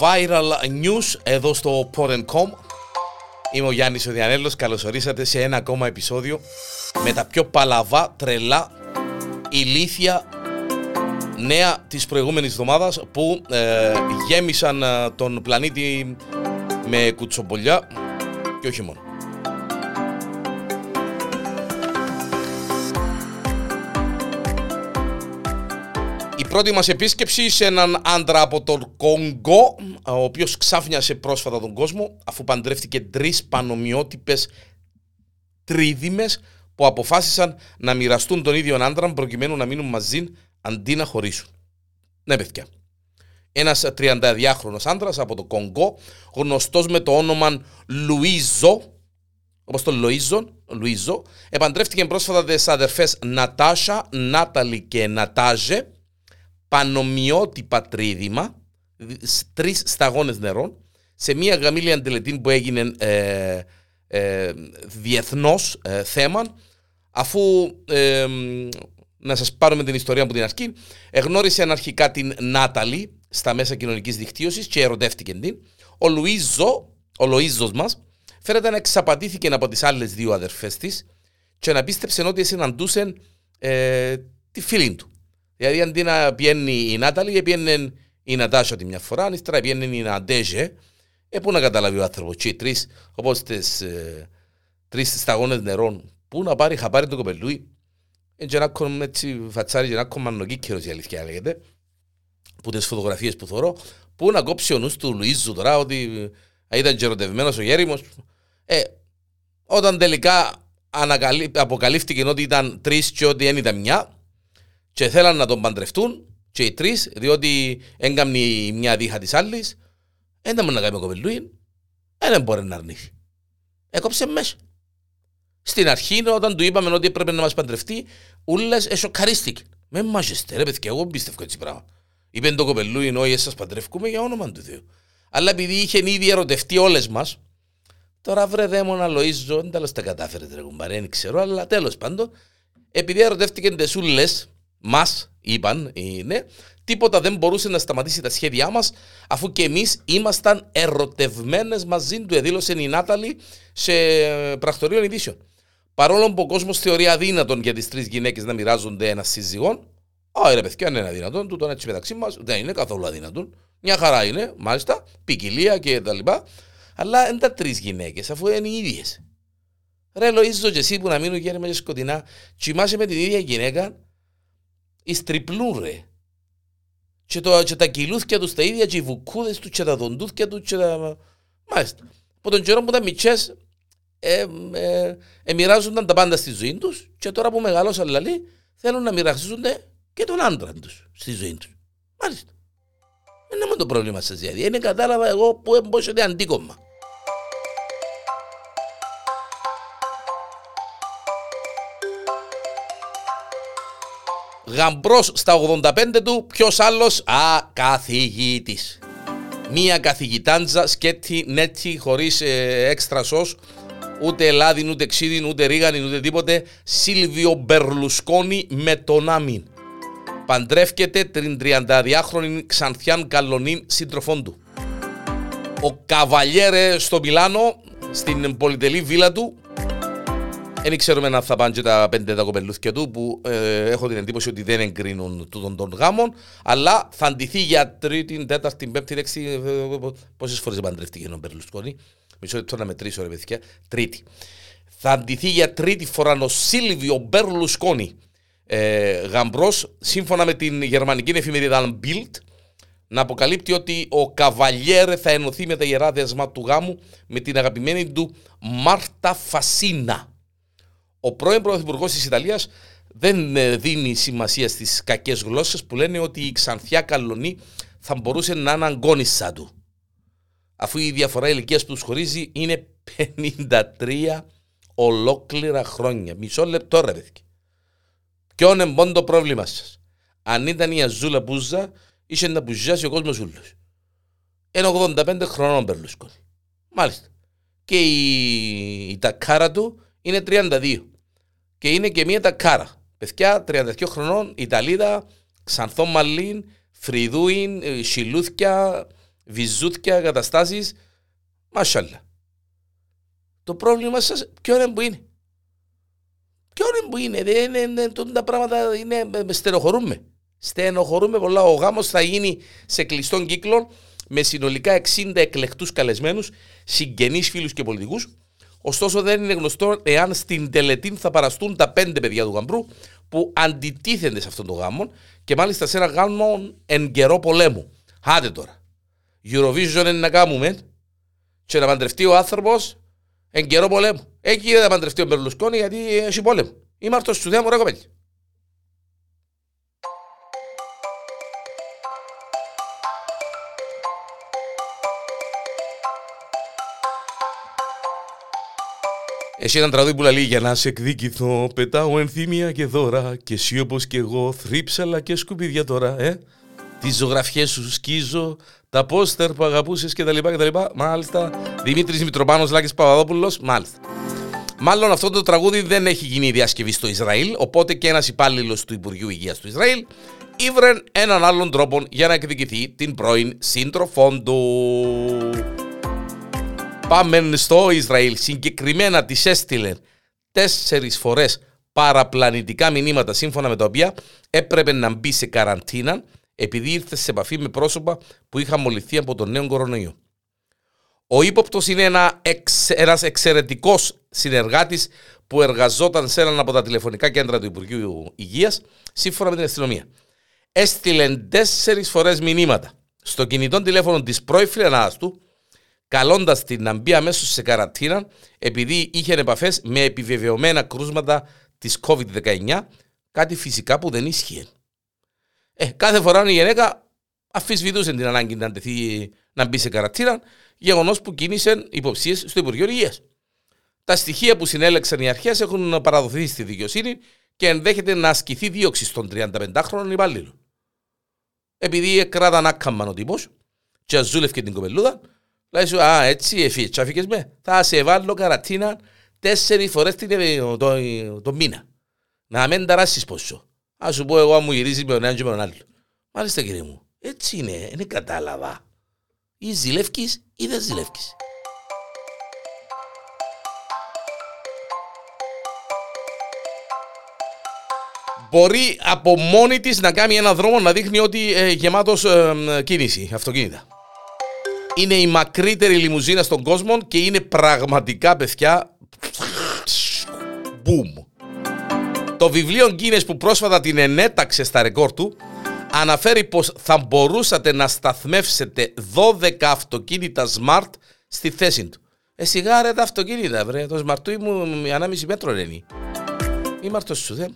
Viral News εδώ στο Pod.com Είμαι ο Γιάννης ο Διανέλος, καλώς ορίσατε σε ένα ακόμα επεισόδιο με τα πιο παλαβά, τρελά, ηλίθια νέα της προηγούμενης εβδομάδας που ε, γέμισαν ε, τον πλανήτη με κουτσομπολιά και όχι μόνο. Πρώτη μας επίσκεψη σε έναν άντρα από τον Κονγκό, ο οποίος ξάφνιασε πρόσφατα τον κόσμο, αφού παντρεύτηκε τρεις πανομοιότυπες τρίδημες που αποφάσισαν να μοιραστούν τον ίδιο άντρα προκειμένου να μείνουν μαζί αντί να χωρίσουν. Ναι, παιδιά. Ένας 32χρονο άντρας από το Κονγκό, γνωστός με το όνομα Λουίζο, όπως το Λοίζο, Λουίζο, επαντρεύτηκε πρόσφατα τις αδερφές Νατάσα, Νάταλι και Νατάζε, πανομοιότυπα τρίδημα, τρεις σταγόνες νερών, σε μια γαμήλια τελετή που έγινε ε, ε, διεθνώς ε, θέμα, αφού ε, να σας πάρουμε την ιστορία από την αρχή, εγνώρισε αρχικά την Νάταλη στα μέσα κοινωνικής δικτύωσης και ερωτεύτηκε την. Ο Λουίζο, ο Λοΐζος μας, φέρεται να εξαπατήθηκε από τις άλλες δύο αδερφές της και να πίστεψε ότι συναντούσε ε, τη φίλη του. Δηλαδή αντί να πιένει η Νάταλη, πιένει η Νατάσα τη μια φορά, ύστερα πιένει η Ναντέζε. Ε, πού να καταλάβει ο άνθρωπος, και τρεις, όπως τις ε, τρεις σταγόνες νερών, πού να πάρει, είχα πάρει το κοπελούι. Ε, και να έχουμε έτσι φατσάρι, και να έχουμε μανοκύκαιρο η αλήθεια λέγεται, που τις φωτογραφίες που θωρώ, πού να κόψει ο νους του Λουίζου τώρα, ότι ε, ήταν γεροντευμένο ο γέριμος. Ε, όταν τελικά αποκαλύφθηκε ότι ήταν τρεις και ότι δεν ήταν μια, και θέλαν να τον παντρευτούν και οι τρεις, διότι έγκαμνει η μια δίχα της άλλης, δεν να κάνει κοπελούιν, δεν μπορεί να αρνήσει. Έκοψε μέσα. Στην αρχή, όταν του είπαμε ότι έπρεπε να μας παντρευτεί, ούλες εσωκαρίστηκε. Με μάζεστε, ρε παιδιά, εγώ πίστευω έτσι πράγμα. Είπε το κοπελούιν, όχι, σας παντρεύκουμε για όνομα του Θεού. Αλλά επειδή είχε ήδη ερωτευτεί όλες μας, τώρα βρε δαίμονα Λοΐζο, δεν τέλος τα κατάφερε τρεγουμπαρέ, δεν ξέρω, αλλά τέλος πάντων, επειδή ερωτεύτηκε τεσούλες, μας είπαν, είναι, τίποτα δεν μπορούσε να σταματήσει τα σχέδιά μας, αφού και εμείς ήμασταν ερωτευμένες μαζί του, εδήλωσε η Νάταλη σε πρακτορείο ειδήσεων. Παρόλο που ο κόσμος θεωρεί αδύνατον για τις τρεις γυναίκες να μοιράζονται ένα σύζυγο, Α, ρε παιδιά, είναι αδύνατον, τούτον έτσι μεταξύ μας δεν είναι καθόλου αδύνατον. Μια χαρά είναι, μάλιστα, ποικιλία και τα λοιπά. Αλλά είναι τα τρεις γυναίκες, αφού είναι οι ίδιες. Ρε, Λοίζο, και εσύ που να μείνουν γέρμα και σκοτεινά, τσιμάσαι με την ίδια γυναίκα, εις τριπλούν ρε. Και, το, και τα κυλούθια τους τα ίδια και οι βουκούδες τους και τα δοντούθια τους και τα... Μάλιστα. Από τον καιρό που ήταν μητσές ε, ε, ε, μοιράζονταν τα πάντα στη ζωή τους και τώρα που μεγαλώσαν λαλή θέλουν να μοιραζούνται και τον άντρα τους στη ζωή τους. Μάλιστα. Δεν είναι το πρόβλημα σας δηλαδή. Είναι κατάλαβα εγώ που εμπόσχεται αντίκομμα. Γαμπρός στα 85 του, ποιος άλλος, α, καθηγητή. Μία καθηγητάντζα, σκέτη, νέτσι, χωρίς ε, έξτρα σο, ούτε ελάδι, ούτε ξύδι, ούτε ρίγανη, ούτε τίποτε. Σίλβιο Μπερλουσκόνη με τον Άμιν. Παντρεύκεται την 32χρονη Ξανθιάν Καλονίν σύντροφόν του. Ο Καβαλιέρε στο Μιλάνο, στην πολυτελή βίλα του, δεν ξέρουμε αν θα πάνε και τα πέντε τα κοπελούθια του που ε, έχω την εντύπωση ότι δεν εγκρίνουν τούτων των γάμων αλλά θα αντιθεί για τρίτη, τέταρτη, πέμπτη, έξι ε, πόσες φορές παντρευτήκε ο Μπερλουσκόνη; Μισό λεπτό να μετρήσω ρε παιδιά. Τρίτη. Θα αντιθεί για τρίτη φορά ο Σίλβιο Μπερλουσκόνη. Ε, γαμπρός σύμφωνα με την γερμανική εφημερίδα Bild να αποκαλύπτει ότι ο Καβαλιέρε θα ενωθεί με τα ιερά δεσμά του γάμου με την αγαπημένη του Μάρτα Φασίνα ο πρώην Πρωθυπουργός της Ιταλίας δεν ε, δίνει σημασία στις κακές γλώσσες που λένε ότι η ξανθιά καλονή θα μπορούσε να είναι αγκόνισσα του. Αφού η διαφορά ηλικίας που τους χωρίζει είναι 53 ολόκληρα χρόνια. Μισό λεπτό ρε παιδιά. Ποιο είναι μόνο το πρόβλημα σας. Αν ήταν η Αζούλα Πούζα, είσαι να πουζιάσει ο κόσμος ούλος. Είναι 85 χρονών Μπερλουσκόνη. Μάλιστα. Και η, η τακάρα του είναι 32 και είναι και μία τακάρα. Παιδιά 32 χρονών, Ιταλίδα, Ξανθό Μαλίν, Φρυδούιν, ε, Σιλούθια, βυζούτια, καταστάσεις. Μασάλα. Το πρόβλημα σας ποιο είναι που είναι; Ποιο είναι που είναι; Δεν είναι, τα πράγματα είναι, στενοχωρούμε. Στενοχωρούμε πολλά. Ο γάμος θα γίνει σε κλειστόν κύκλο με συνολικά 60 εκλεκτούς καλεσμένους, συγγενείς, φίλους και πολιτικούς. Ωστόσο, δεν είναι γνωστό εάν στην τελετή θα παραστούν τα πέντε παιδιά του γαμπρού που αντιτίθενται σε αυτόν τον γάμο και μάλιστα σε ένα γάμο εν καιρό πολέμου. Άντε τώρα. Eurovision είναι να κάνουμε και να παντρευτεί ο άνθρωπος εν καιρό πολέμου. Εκεί δεν θα παντρευτεί ο Μπερλουσκόνη γιατί έχει πόλεμο. Είμαι αυτός σου μου ρε κοπέλι. Εσύ ήταν τραγούδι που λέει για να σε εκδικηθώ Πετάω ενθύμια και δώρα Και εσύ όπως και εγώ θρύψαλα και σκουπίδια τώρα ε; Τις ζωγραφιές σου σκίζω Τα πόστερ που αγαπούσες και τα λοιπά και τα λοιπά. Μάλιστα Δημήτρης Μητροπάνος Λάκης Παπαδόπουλος Μάλιστα. Μάλλον αυτό το τραγούδι δεν έχει γίνει διασκευή στο Ισραήλ Οπότε και ένας υπάλληλος του Υπουργείου Υγείας του Ισραήλ Ήβρε έναν άλλον τρόπο για να εκδικηθεί την πρώην σύντροφόν του Πάμε στο Ισραήλ. Συγκεκριμένα τη έστειλε τέσσερις φορές παραπλανητικά μηνύματα σύμφωνα με τα οποία έπρεπε να μπει σε καραντίνα επειδή ήρθε σε επαφή με πρόσωπα που είχαν μολυθεί από τον νέο κορονοϊό. Ο ύποπτος είναι ένα εξ, ένας εξαιρετικός συνεργάτης που εργαζόταν σε έναν από τα τηλεφωνικά κέντρα του Υπουργείου Υγείας σύμφωνα με την αστυνομία. Έστειλε τέσσερις φορές μηνύματα στο κινητό τηλέφωνο της πρώην του καλώντας την να μπει αμέσως σε καρατίνα επειδή είχε επαφές με επιβεβαιωμένα κρούσματα της COVID-19, κάτι φυσικά που δεν ίσχυε. Ε, κάθε φορά η γυναίκα αφισβητούσε την ανάγκη να, τεθεί, να μπει σε καρατίνα, γεγονός που κίνησε υποψίες στο Υπουργείο Υγείας. Τα στοιχεία που συνέλεξαν οι αρχές έχουν παραδοθεί στη δικαιοσύνη και ενδέχεται να ασκηθεί δίωξη στον 35χρονο υπάλληλο. Επειδή κράταν άκαμμαν ο τύπος, και αζούλευκε την κοπελούδα, Λέει σου, α, έτσι εφή, τσάφηκες με. Θα σε βάλω καρατίνα τέσσερις φορές την, το, το, το, μήνα. Να μην ταράσεις πόσο. Α σου πω εγώ μου γυρίζει με τον ένα και με τον άλλο. Μάλιστα κύριε μου, έτσι είναι, είναι κατάλαβα. Ή ζηλεύκεις ή δεν ζηλεύκεις. Μπορεί από μόνη της να κάνει ένα δρόμο να δείχνει ότι ε, γεμάτος ε, κίνηση, αυτοκίνητα είναι η μακρύτερη λιμουζίνα στον κόσμο και είναι πραγματικά παιδιά. Μπουμ. Το βιβλίο Guinness που πρόσφατα την ενέταξε στα ρεκόρ του αναφέρει πως θα μπορούσατε να σταθμεύσετε 12 αυτοκίνητα smart στη θέση του. Ε, σιγά ρε τα αυτοκίνητα, βρε. Το smart του μου ανάμιση μέτρο είναι. Είμαι αυτός σου, δε.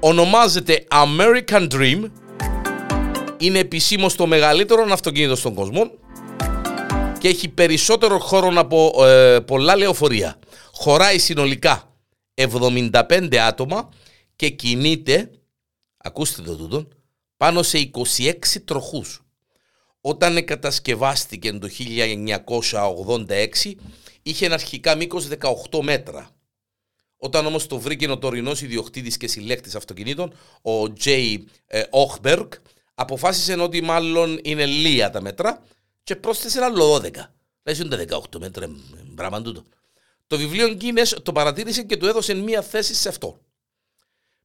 Ονομάζεται American Dream είναι επισήμως το μεγαλύτερο αυτοκίνητο στον κόσμο και έχει περισσότερο χώρο από ε, πολλά λεωφορεία. Χωράει συνολικά 75 άτομα και κινείται, ακούστε το τούτο, πάνω σε 26 τροχούς. Όταν κατασκευάστηκε το 1986 είχε ένα αρχικά μήκος 18 μέτρα. Όταν όμως το βρήκε ο τωρινός ιδιοκτήτης και συλλέκτης αυτοκινήτων, ο Τζέι Όχμπεργκ, αποφάσισε ότι μάλλον είναι λία τα μέτρα και πρόσθεσε ένα άλλο 12. Δηλαδή τα 18 μέτρα, πράγμα τούτο. Το βιβλίο Guinness το παρατήρησε και του έδωσε μία θέση σε αυτό.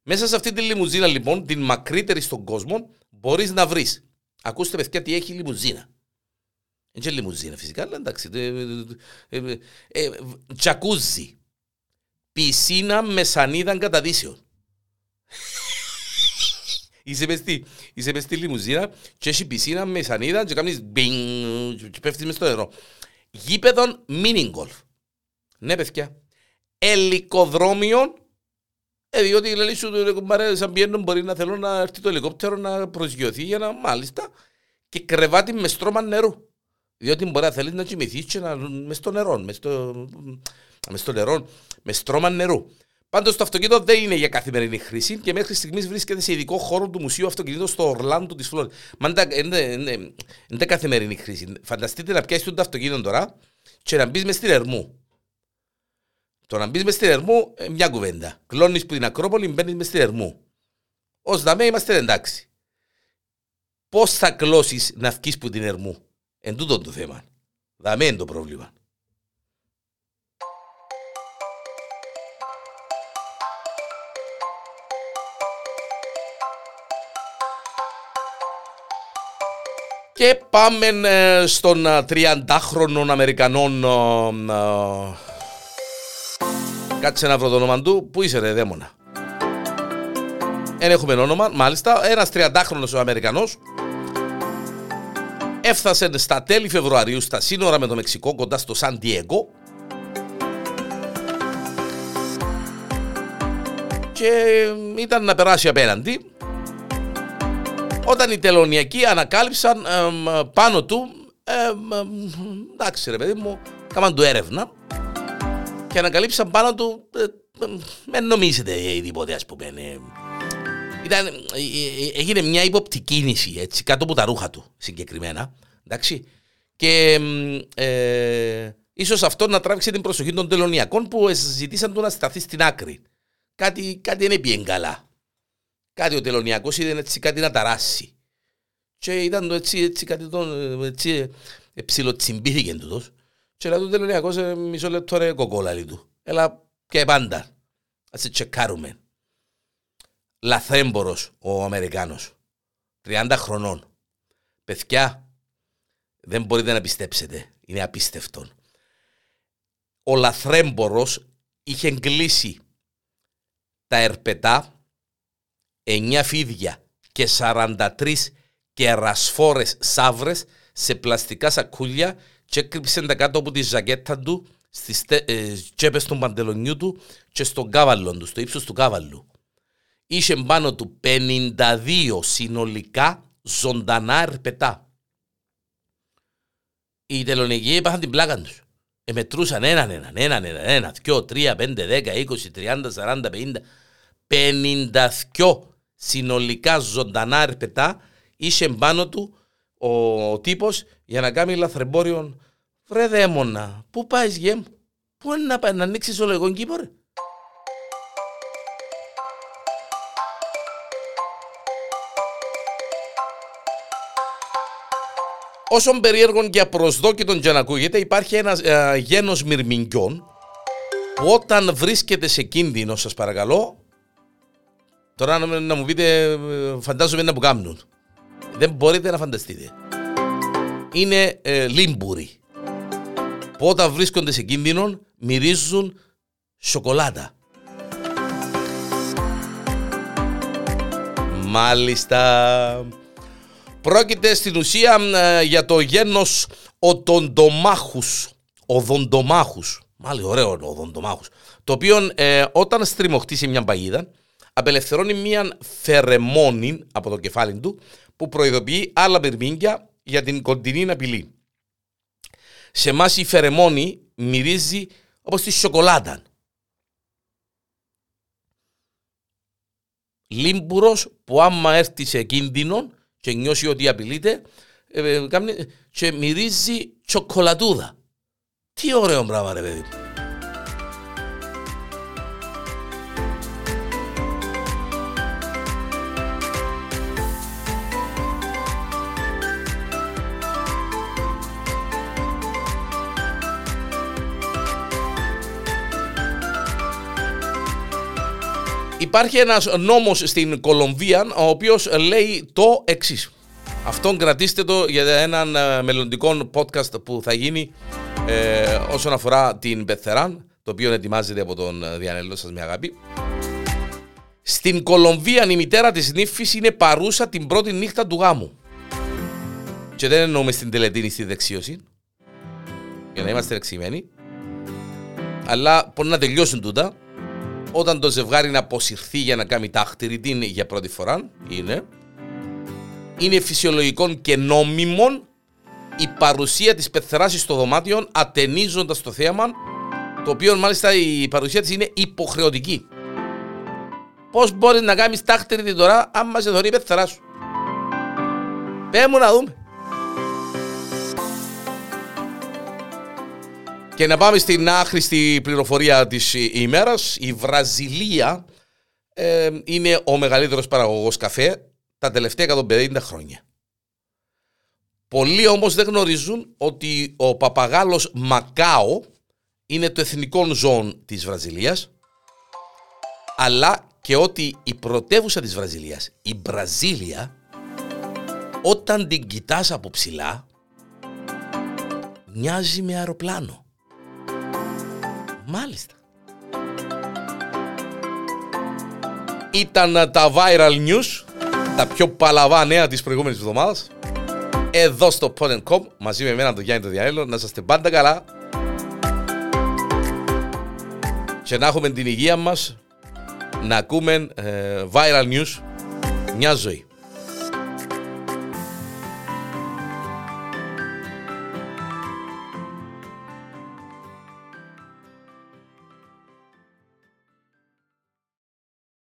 Μέσα σε αυτή τη λιμουζίνα λοιπόν, την μακρύτερη στον κόσμο, μπορείς να βρεις. Ακούστε παιδιά τι έχει η λιμουζίνα. Δεν είναι λιμουζίνα φυσικά, αλλά εντάξει. Τζακούζι. Πισίνα με σανίδα καταδύσεων. Είσαι μες στη, είσαι μες στη λιμουζίνα και έχει πισίνα με σανίδα και κάνεις μπινγκ και πέφτεις μες στο νερό. Γήπεδον mini golf. Ναι παιδιά. Ελικοδρόμιο ε, διότι λέει σου σαν πιένουν μπορεί να θέλω να έρθει το ελικόπτερο να προσγειωθεί για να μάλιστα και κρεβάτι με στρώμα νερού. Διότι μπορεί να θέλεις να κοιμηθείς και να, μες στο νερό, μες στο, μες στο νερό, με στρώμα νερού. Πάντως το αυτοκίνητο δεν είναι για καθημερινή χρήση και μέχρι στιγμής βρίσκεται σε ειδικό χώρο του Μουσείου Αυτοκινήτων στο Ορλάντο της Φλόρη. Μα είναι καθημερινή χρήση. Φανταστείτε να πιάσεις το αυτοκίνητο τώρα και να μπεις μες στην Ερμού. Το να μπεις μες στην Ερμού, ε, μια κουβέντα. Κλώνεις που την Ακρόπολη, μπαίνεις μες στην Ερμού. Ω δαμέ είμαστε εντάξει. Πώς θα κλώσεις να βγεις που την ερμού; Εν τούτο το θέμα. Δαμέ είναι το πρόβλημα. Και πάμε ε, στον 30χρονο ε, Αμερικανών. Ε, κάτσε να βρω το όνομα του. Πού είσαι, ρε, δαίμονα; Δεν έχουμε όνομα, μάλιστα. Ένας 30χρονο Αμερικανός έφτασε στα τέλη Φεβρουαρίου στα σύνορα με το Μεξικό κοντά στο Σαν Διέγκο και ήταν να περάσει απέναντι όταν οι τελωνιακοί ανακάλυψαν πάνω του εντάξει ρε παιδί μου κάμαν του έρευνα και ανακαλύψαν πάνω του δεν νομίζετε ή τίποτε ας πούμε ήταν, ε, ε, έγινε μια ύποπτη κίνηση έτσι, κάτω από τα ρούχα του συγκεκριμένα. Εντάξει. Και ε, ίσως αυτό να τράβηξε την προσοχή των τελωνιακών που ζητήσαν του να σταθεί στην άκρη. Κάτι, κάτι δεν πήγε καλά. Κάτι ο τελωνιακός είδε έτσι κάτι να ταράσει. Και ήταν το έτσι, έτσι κάτι τον έτσι, ε, ψιλοτσιμπήθηκε τούτος. Και λέει του τελωνιακός μισό λεπτό ρε κοκόλαλη του. Έλα και πάντα. Ας σε τσεκάρουμε λαθρέμπορος ο Αμερικάνος. 30 χρονών. Παιδιά, δεν μπορείτε να πιστέψετε. Είναι απίστευτο. Ο λαθρέμπορος είχε κλείσει τα ερπετά, 9 φίδια και 43 κερασφόρες σαύρες σε πλαστικά σακούλια και έκρυψε τα κάτω από τη ζακέτα του στις ε, τσέπες του παντελονιού του και στον κάβαλο του, στο ύψος του κάβαλου είχε πάνω του 52 συνολικά ζωντανά ερπετά. Οι τελωνικοί είπαν την πλάκα τους. Εμετρούσαν έναν, έναν, έναν, έναν, ένα, δυο, τρία, πέντε, δέκα, είκοσι, τριάντα, σαράντα, πενήντα, πενήντα δυο συνολικά ζωντανά ερπετά είχε πάνω του ο, ο τύπος για να κάνει λαθρεμπόριο. Βρε δαίμονα, πού πάεις γεμ, πού είναι να, πάει, να ανοίξεις όλο εγώ κήπο ρε. Όσον περίεργον και απροσδόκητον και να ακούγεται, υπάρχει ένας ε, γένος μυρμηγκιών που όταν βρίσκεται σε κίνδυνο, σας παρακαλώ, τώρα να, να μου πείτε, ε, φαντάζομαι να που κάνουν. Δεν μπορείτε να φανταστείτε. Είναι ε, λίμπουροι. Που όταν βρίσκονται σε κίνδυνο, μυρίζουν σοκολάτα. Μάλιστα. Πρόκειται στην ουσία ε, για το γένος οτοντομάχους. Οδοντομάχους. Μάλιστα ωραίο οδοντομάχους. Το οποίο ε, όταν στριμωχτεί σε μια παγίδα απελευθερώνει μια φερεμόνη από το κεφάλι του που προειδοποιεί άλλα μυρμήγκια για την κοντινή απειλή. Σε εμάς η φερεμόνη μυρίζει όπως τη σοκολάτα. Λίμπουρος που άμα έρθει σε κίνδυνο και νιώσει ότι απειλείται ε, ε, και μυρίζει τσοκολατούδα. Τι ωραίο πράγμα ρε παιδί Υπάρχει ένας νόμος στην Κολομβία ο οποίος λέει το εξής. Αυτόν κρατήστε το για έναν ε, μελλοντικό podcast που θα γίνει ε, όσον αφορά την Πεθεράν, το οποίο ετοιμάζεται από τον ε, Διανελό σας με αγάπη. Στην Κολομβία η μητέρα της νύφης είναι παρούσα την πρώτη νύχτα του γάμου. Και δεν εννοούμε στην τελετήνη στη δεξίωση, για να είμαστε εξημένοι. Αλλά μπορεί να τελειώσουν τούτα όταν το ζευγάρι να αποσυρθεί για να κάνει τάχτηρη, τι είναι για πρώτη φορά, είναι. Είναι φυσιολογικό και νόμιμο η παρουσία της πεθεράσης στο δωμάτιο ατενίζοντας το θέαμα, το οποίο μάλιστα η παρουσία της είναι υποχρεωτική. Πώς μπορείς να κάνεις τάχτηρη τώρα, άμα σε δωρεί η πεθερά σου; Πέ μου να δούμε. Και να πάμε στην άχρηστη πληροφορία της ημέρας. Η Βραζιλία ε, είναι ο μεγαλύτερος παραγωγός καφέ τα τελευταία 150 χρόνια. Πολλοί όμως δεν γνωρίζουν ότι ο παπαγάλος Μακάο είναι το εθνικό ζώο της Βραζιλίας αλλά και ότι η πρωτεύουσα της Βραζιλίας, η Μπραζίλια, όταν την κοιτάς από ψηλά, μοιάζει με αεροπλάνο. Μάλιστα. Ήταν τα viral news, τα πιο παλαβά νέα της προηγούμενης εβδομάδας. Εδώ στο Pod.com, μαζί με εμένα τον Γιάννη τον Διαέλο, να είστε πάντα καλά και να έχουμε την υγεία μας να ακούμε ε, viral news μια ζωή.